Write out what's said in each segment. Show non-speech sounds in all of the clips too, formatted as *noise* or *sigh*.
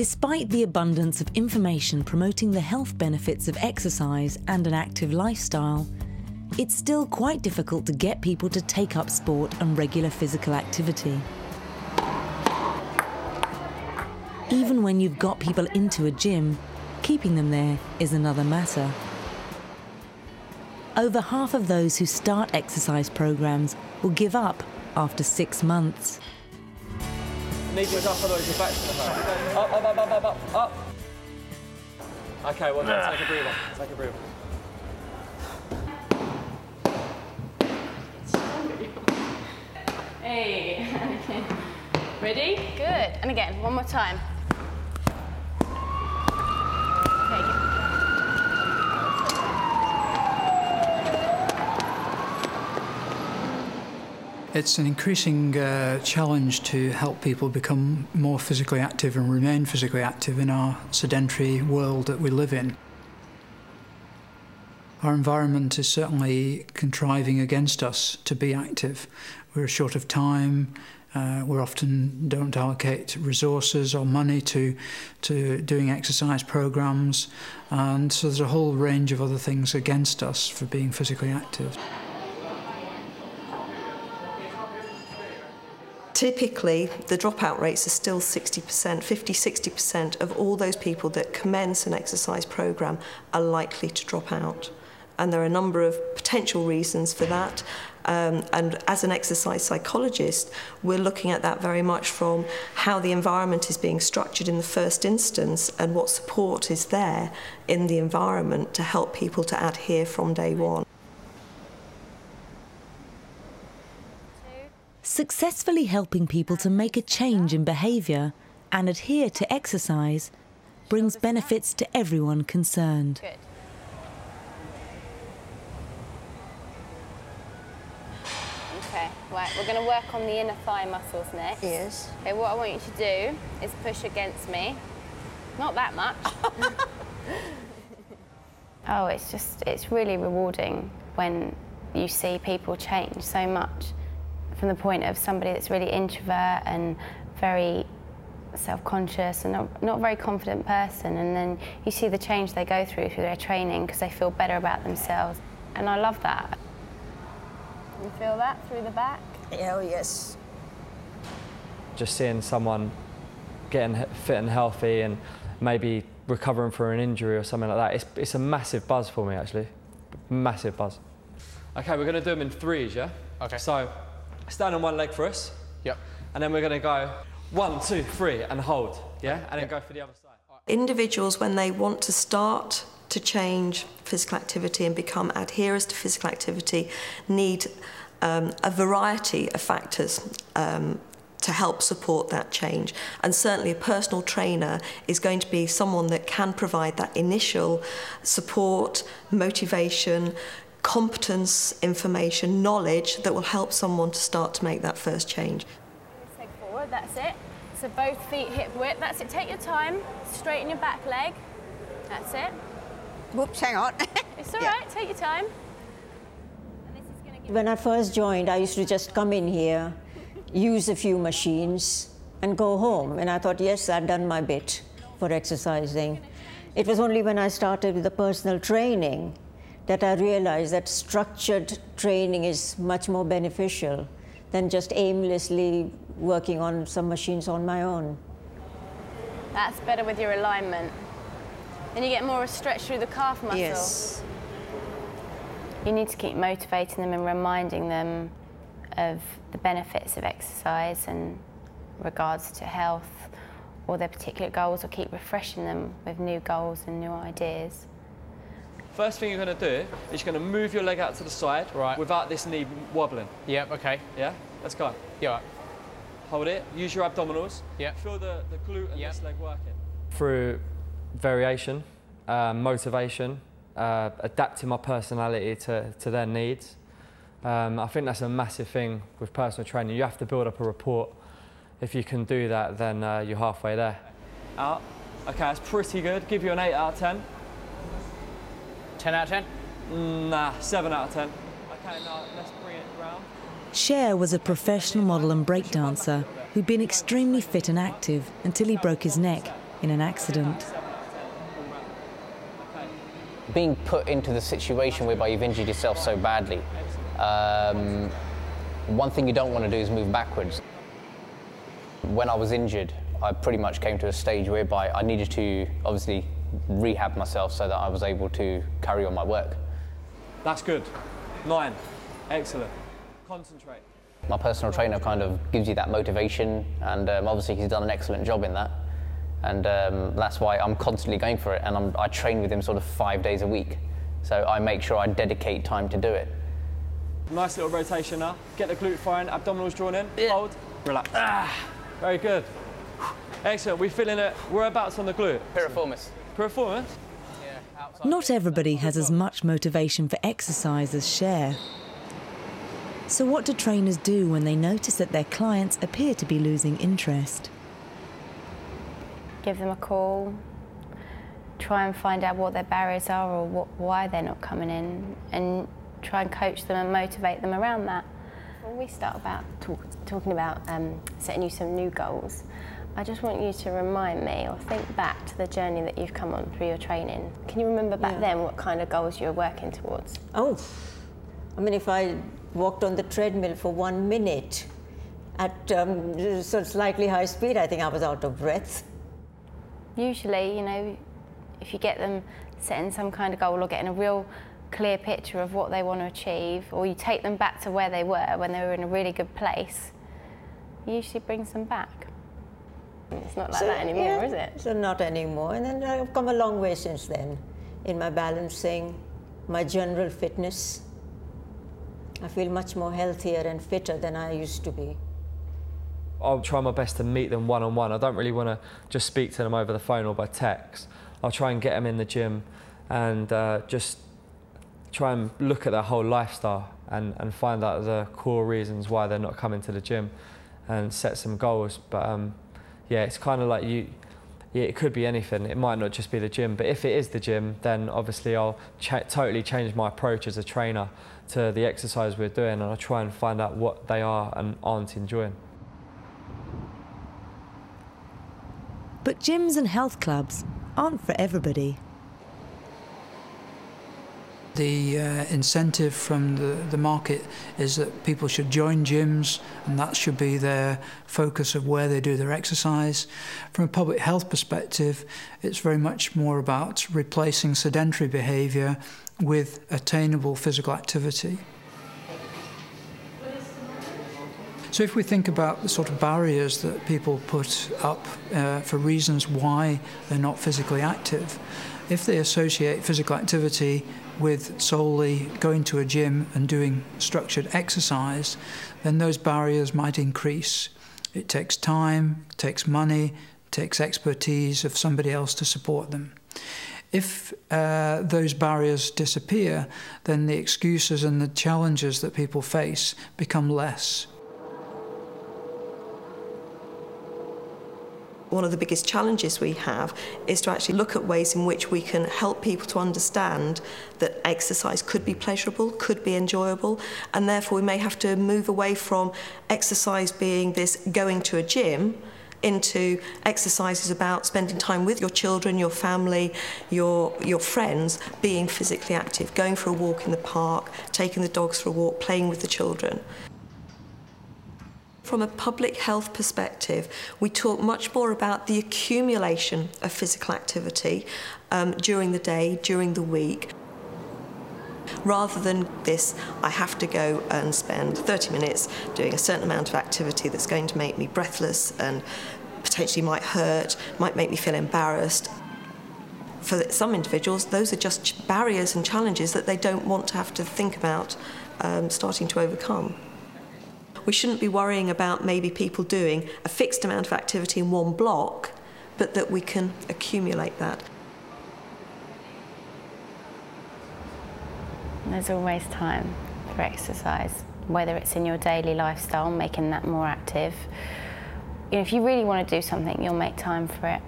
Despite the abundance of information promoting the health benefits of exercise and an active lifestyle, it's still quite difficult to get people to take up sport and regular physical activity. Even when you've got people into a gym, keeping them there is another matter. Over half of those who start exercise programs will give up after six months. Knee goes up, otherwise your back's going to hurt. Up, up, up, up, up, up, up. Okay, well, now take a breather. Take a breather. Hey, *laughs* okay. Ready? Good. And again, one more time. It's an increasing uh, challenge to help people become more physically active and remain physically active in our sedentary world that we live in. Our environment is certainly contriving against us to be active. We're short of time. Uh, we often don't allocate resources or money to to doing exercise programs, and so there's a whole range of other things against us for being physically active. Typically, the dropout rates are still 60%, 50 60% of all those people that commence an exercise program are likely to drop out. And there are a number of potential reasons for that. Um, and as an exercise psychologist, we're looking at that very much from how the environment is being structured in the first instance and what support is there in the environment to help people to adhere from day one. Successfully helping people to make a change in behaviour and adhere to exercise brings benefits to everyone concerned. Good. Okay, right, we're going to work on the inner thigh muscles next. Yes. Okay, what I want you to do is push against me. Not that much. *laughs* oh, it's just, it's really rewarding when you see people change so much from the point of somebody that's really introvert and very self-conscious and not, not a very confident person and then you see the change they go through through their training because they feel better about themselves and I love that. You feel that through the back? Oh, yes. Just seeing someone getting fit and healthy and maybe recovering from an injury or something like that, it's, it's a massive buzz for me, actually. Massive buzz. Okay, we're going to do them in threes, yeah? Okay. So, stand on one leg for us. Yep. And then we're going to go one, two, three, and hold, yeah? And then go for the other side. Individuals, when they want to start to change physical activity and become adherers to physical activity, need um, a variety of factors um, to help support that change. And certainly, a personal trainer is going to be someone that can provide that initial support, motivation, competence, information, knowledge that will help someone to start to make that first change. Leg forward, that's it. So both feet hip width, that's it. Take your time, straighten your back leg. That's it. Whoops, hang on. *laughs* It's all right, take your time. And this is gonna give when I first joined, I used to just come in here, use a few machines, and go home. And I thought, yes, I've done my bit for exercising. It was only when I started with the personal training that I realized that structured training is much more beneficial than just aimlessly working on some machines on my own. That's better with your alignment. Then you get more of a stretch through the calf muscle. Yes. You need to keep motivating them and reminding them of the benefits of exercise and regards to health or their particular goals or keep refreshing them with new goals and new ideas. First thing you're going to do is you're going to move your leg out to the side Right. without this knee wobbling. Yep, okay. Yeah? Let's go. Yeah, right. Hold it. Use your abdominals. Yeah. Feel the, the glute and Yeah. this leg working. Through variation, uh, motivation, uh, adapting my personality to, to their needs. Um, I think that's a massive thing with personal training. You have to build up a rapport. If you can do that, then uh, you're halfway there. Out. Okay, that's pretty good. Give you an 8 out of 10. 10 out of 10? Nah, 7 out of 10. Okay, now let's bring it round. Cher was a professional model and breakdancer who'd been extremely fit and active until he broke his neck in an accident. Being put into the situation whereby you've injured yourself so badly, um, one thing you don't want to do is move backwards. When I was injured, I pretty much came to a stage whereby I needed to obviously rehab myself so that I was able to carry on my work. That's good. Nine. Excellent. Concentrate. My personal trainer kind of gives you that motivation, and um, obviously he's done an excellent job in that. And um, that's why I'm constantly going for it, and I'm, I train with him sort of five days a week. So I make sure I dedicate time to do it. Nice little rotation now. Get the glute firing, abdominals drawn in, yeah. hold, relax. Ah, very good. Excellent, we're feeling it. We're Whereabouts on the glute? Piriformis. Piriformis? Not everybody has as much motivation for exercise as Cher. So, what do trainers do when they notice that their clients appear to be losing interest? Give them a call, try and find out what their barriers are or what, why they're not coming in, and try and coach them and motivate them around that. When we start about talk, talking about um, setting you some new goals, I just want you to remind me or think back to the journey that you've come on through your training. Can you remember back Yeah. then what kind of goals you were working towards? Oh, I mean, if I walked on the treadmill for one minute at um, so slightly high speed, I think I was out of breath. Usually, you know, if you get them setting some kind of goal or getting a real clear picture of what they want to achieve, or you take them back to where they were when they were in a really good place, usually brings them back. It's not like So, that anymore, yeah, is it? So not anymore. And then I've come a long way since then in my balancing, my general fitness. I feel much more healthier and fitter than I used to be. I'll try my best to meet them one on one. I don't really want to just speak to them over the phone or by text. I'll try and get them in the gym and uh, just try and look at their whole lifestyle and, and find out the core reasons why they're not coming to the gym and set some goals. But um, yeah, it's kind of like you. Yeah, it could be anything. It might not just be the gym, but if it is the gym, then obviously I'll cha- totally change my approach as a trainer to the exercise we're doing, and I'll try and find out what they are and aren't enjoying. But gyms and health clubs aren't for everybody. The uh, incentive from the, the market is that people should join gyms and that should be their focus of where they do their exercise. From a public health perspective, it's very much more about replacing sedentary behaviour with attainable physical activity. So, if we think about the sort of barriers that people put up uh, for reasons why they're not physically active, if they associate physical activity with solely going to a gym and doing structured exercise, then those barriers might increase. It takes time, it takes money, it takes expertise of somebody else to support them. If uh, those barriers disappear, then the excuses and the challenges that people face become less. One of the biggest challenges we have is to actually look at ways in which we can help people to understand that exercise could be pleasurable, could be enjoyable, and therefore we may have to move away from exercise being this going to a gym into exercises about spending time with your children, your family, your your friends, being physically active, going for a walk in the park, taking the dogs for a walk, playing with the children. From a public health perspective, we talk much more about the accumulation of physical activity um, during the day, during the week, rather than this I have to go and spend 30 minutes doing a certain amount of activity that's going to make me breathless and potentially might hurt, might make me feel embarrassed. For some individuals, those are just barriers and challenges that they don't want to have to think about um, starting to overcome. We shouldn't be worrying about maybe people doing a fixed amount of activity in one block, but that we can accumulate that. There's always time for exercise, whether it's in your daily lifestyle, making that more active. You know, if you really want to do something, you'll make time for it.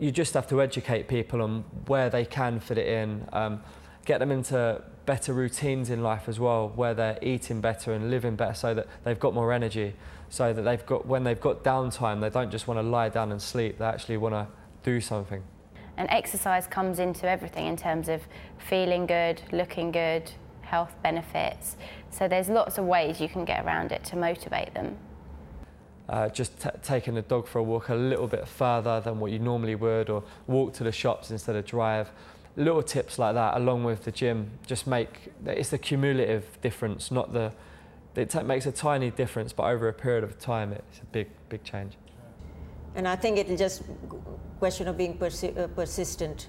you just have to educate people on where they can fit it in, um, get them into better routines in life as well, where they're eating better and living better so that they've got more energy, so that they've got, when they've got downtime, they don't just want to lie down and sleep, they actually want to do something. And exercise comes into everything in terms of feeling good, looking good, health benefits. So there's lots of ways you can get around it to motivate them. Uh, just taking the dog for a walk a little bit further than what you normally would, or walk to the shops instead of drive. Little tips like that, along with the gym, just make it's the cumulative difference, not the. It t- makes a tiny difference, but over a period of time, it's a big, big change. And I think it's just question of being persi- uh, persistent.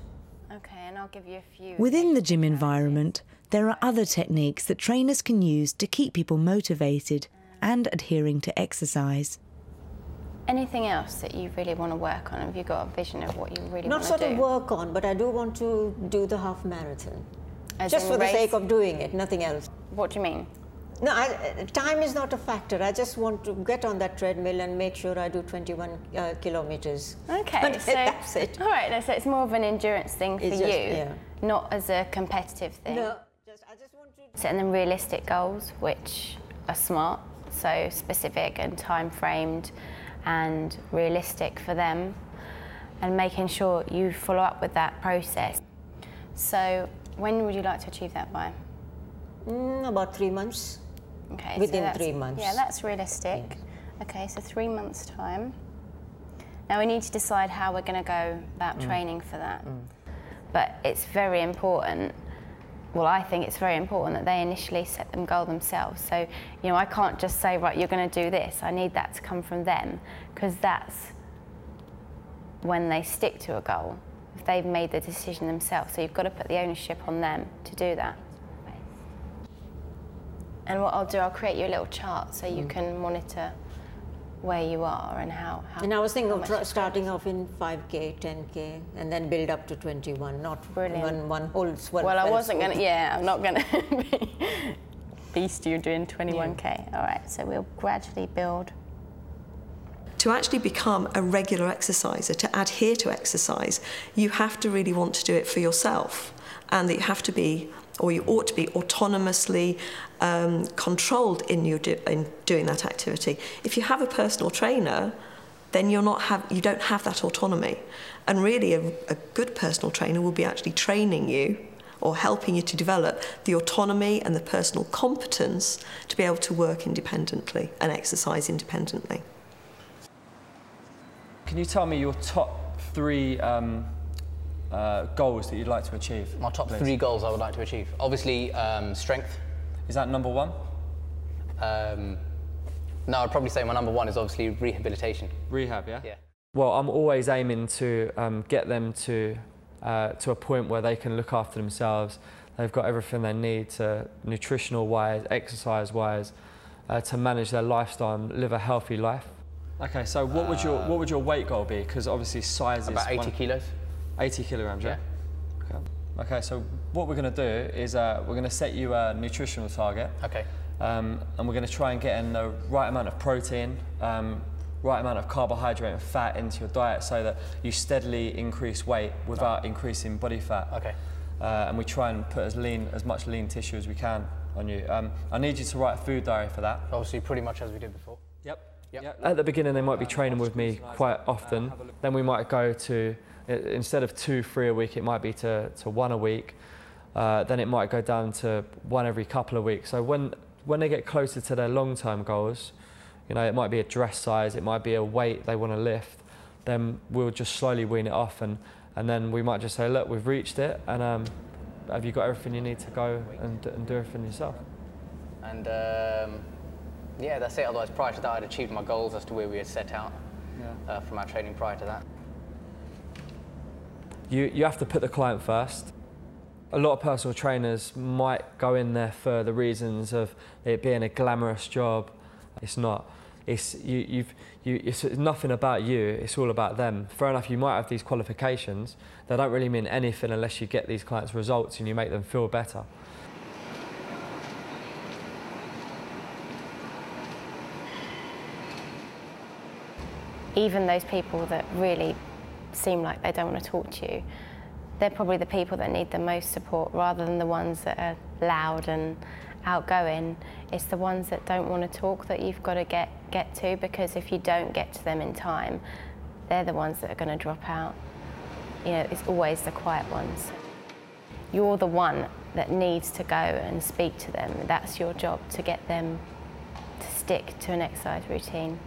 Okay, and I'll give you a few. Within the gym environment, there are other techniques that trainers can use to keep people motivated and adhering to exercise. Anything else that you really want to work on? Have you got a vision of what you really Not want sort to do? of work on, but I do want to do the half marathon. As just for the sake of doing it, nothing else. What do you mean? No, I, time is not a factor. I just want to get on that treadmill and make sure I do 21 uh, kilometers. Okay, And so that's it. All right, so it's more of an endurance thing for It's you, just- yeah. not as a competitive thing. No, just, I just want to. Setting them realistic goals, which are smart, so specific and time framed, and realistic for them, and making sure you follow up with that process. So, when would you like to achieve that by? Mm, about three months. Okay, Within that's- three months. Yeah, that's realistic. Okay, so three months' time. Now we need to decide how we're going to go about Mm. training for that. But it's very important. Well, I think it's very important that they initially set them goal themselves. So, you know, I can't just say, right, you're going to do this. I need that to come from them because that's when they stick to a goal. If they've made the decision themselves, so you've got to put the ownership on them to do that. And what I'll do, I'll create you a little chart so Mm. you can monitor where you are and how. how And I was thinking of much starting off in 5k, 10k, and then build up to 21, not Brilliant. one, one whole swell. Well, I wasn't going to, yeah, I'm not going *laughs* to be beast you doing 21k. All right, so we'll gradually build. To actually become a regular exerciser, to adhere to exercise, you have to really want to do it for yourself. And that you have to be, or you ought to be, autonomously um, controlled in, your do, in doing that activity. If you have a personal trainer, then you're not have, you don't have that autonomy. And really, a, a good personal trainer will be actually training you or helping you to develop the autonomy and the personal competence to be able to work independently and exercise independently. Can you tell me your top three um, uh, goals that you'd like to achieve? My top please? three goals I would like to achieve. Obviously, um, strength. Is that number one? Um, no, I'd probably say my number one is obviously rehabilitation. Rehab, yeah? Yeah. Well, I'm always aiming to um, get them to uh, to a point where they can look after themselves. They've got everything they need to nutritional wise, exercise wise, uh, to manage their lifestyle and live a healthy life. Okay, so what would your what would your weight goal be? Because obviously size About is 80 one- kilos. 80 kilograms, yeah. Okay. Okay, so what we're going to do is uh, we're going to set you a nutritional target. Okay. Um, and we're going to try and get in the right amount of protein, um, right amount of carbohydrate and fat into your diet so that you steadily increase weight without increasing body fat. Okay. Uh, and we try and put as lean, as much lean tissue as we can on you. Um, I need you to write a food diary for that. Obviously, pretty much as we did before. Yep. Yep. At the beginning, they might be training with me quite often. Then we might go to, instead of two, three a week, it might be to, to one a week. Uh, then it might go down to one every couple of weeks. So when, when they get closer to their long-term goals, you know, it might be a dress size, it might be a weight they want to lift, then we'll just slowly wean it off and, and then we might just say, look, we've reached it and um, have you got everything you need to go and, and do everything yourself? And um, yeah, that's it. Otherwise, prior to that, I'd achieved my goals as to where we had set out uh, from our training prior to that. You, you have to put the client first. A lot of personal trainers might go in there for the reasons of it being a glamorous job. It's not. It's, you, you've, you, it's nothing about you, it's all about them. Fair enough, you might have these qualifications. They don't really mean anything unless you get these clients' results and you make them feel better. even those people that really seem like they don't want to talk to you, they're probably the people that need the most support rather than the ones that are loud and outgoing. It's the ones that don't want to talk that you've got to get, get to because if you don't get to them in time, they're the ones that are going to drop out. you know, it's always the quiet ones. You're the one that needs to go and speak to them. That's your job to get them to stick to an exercise routine.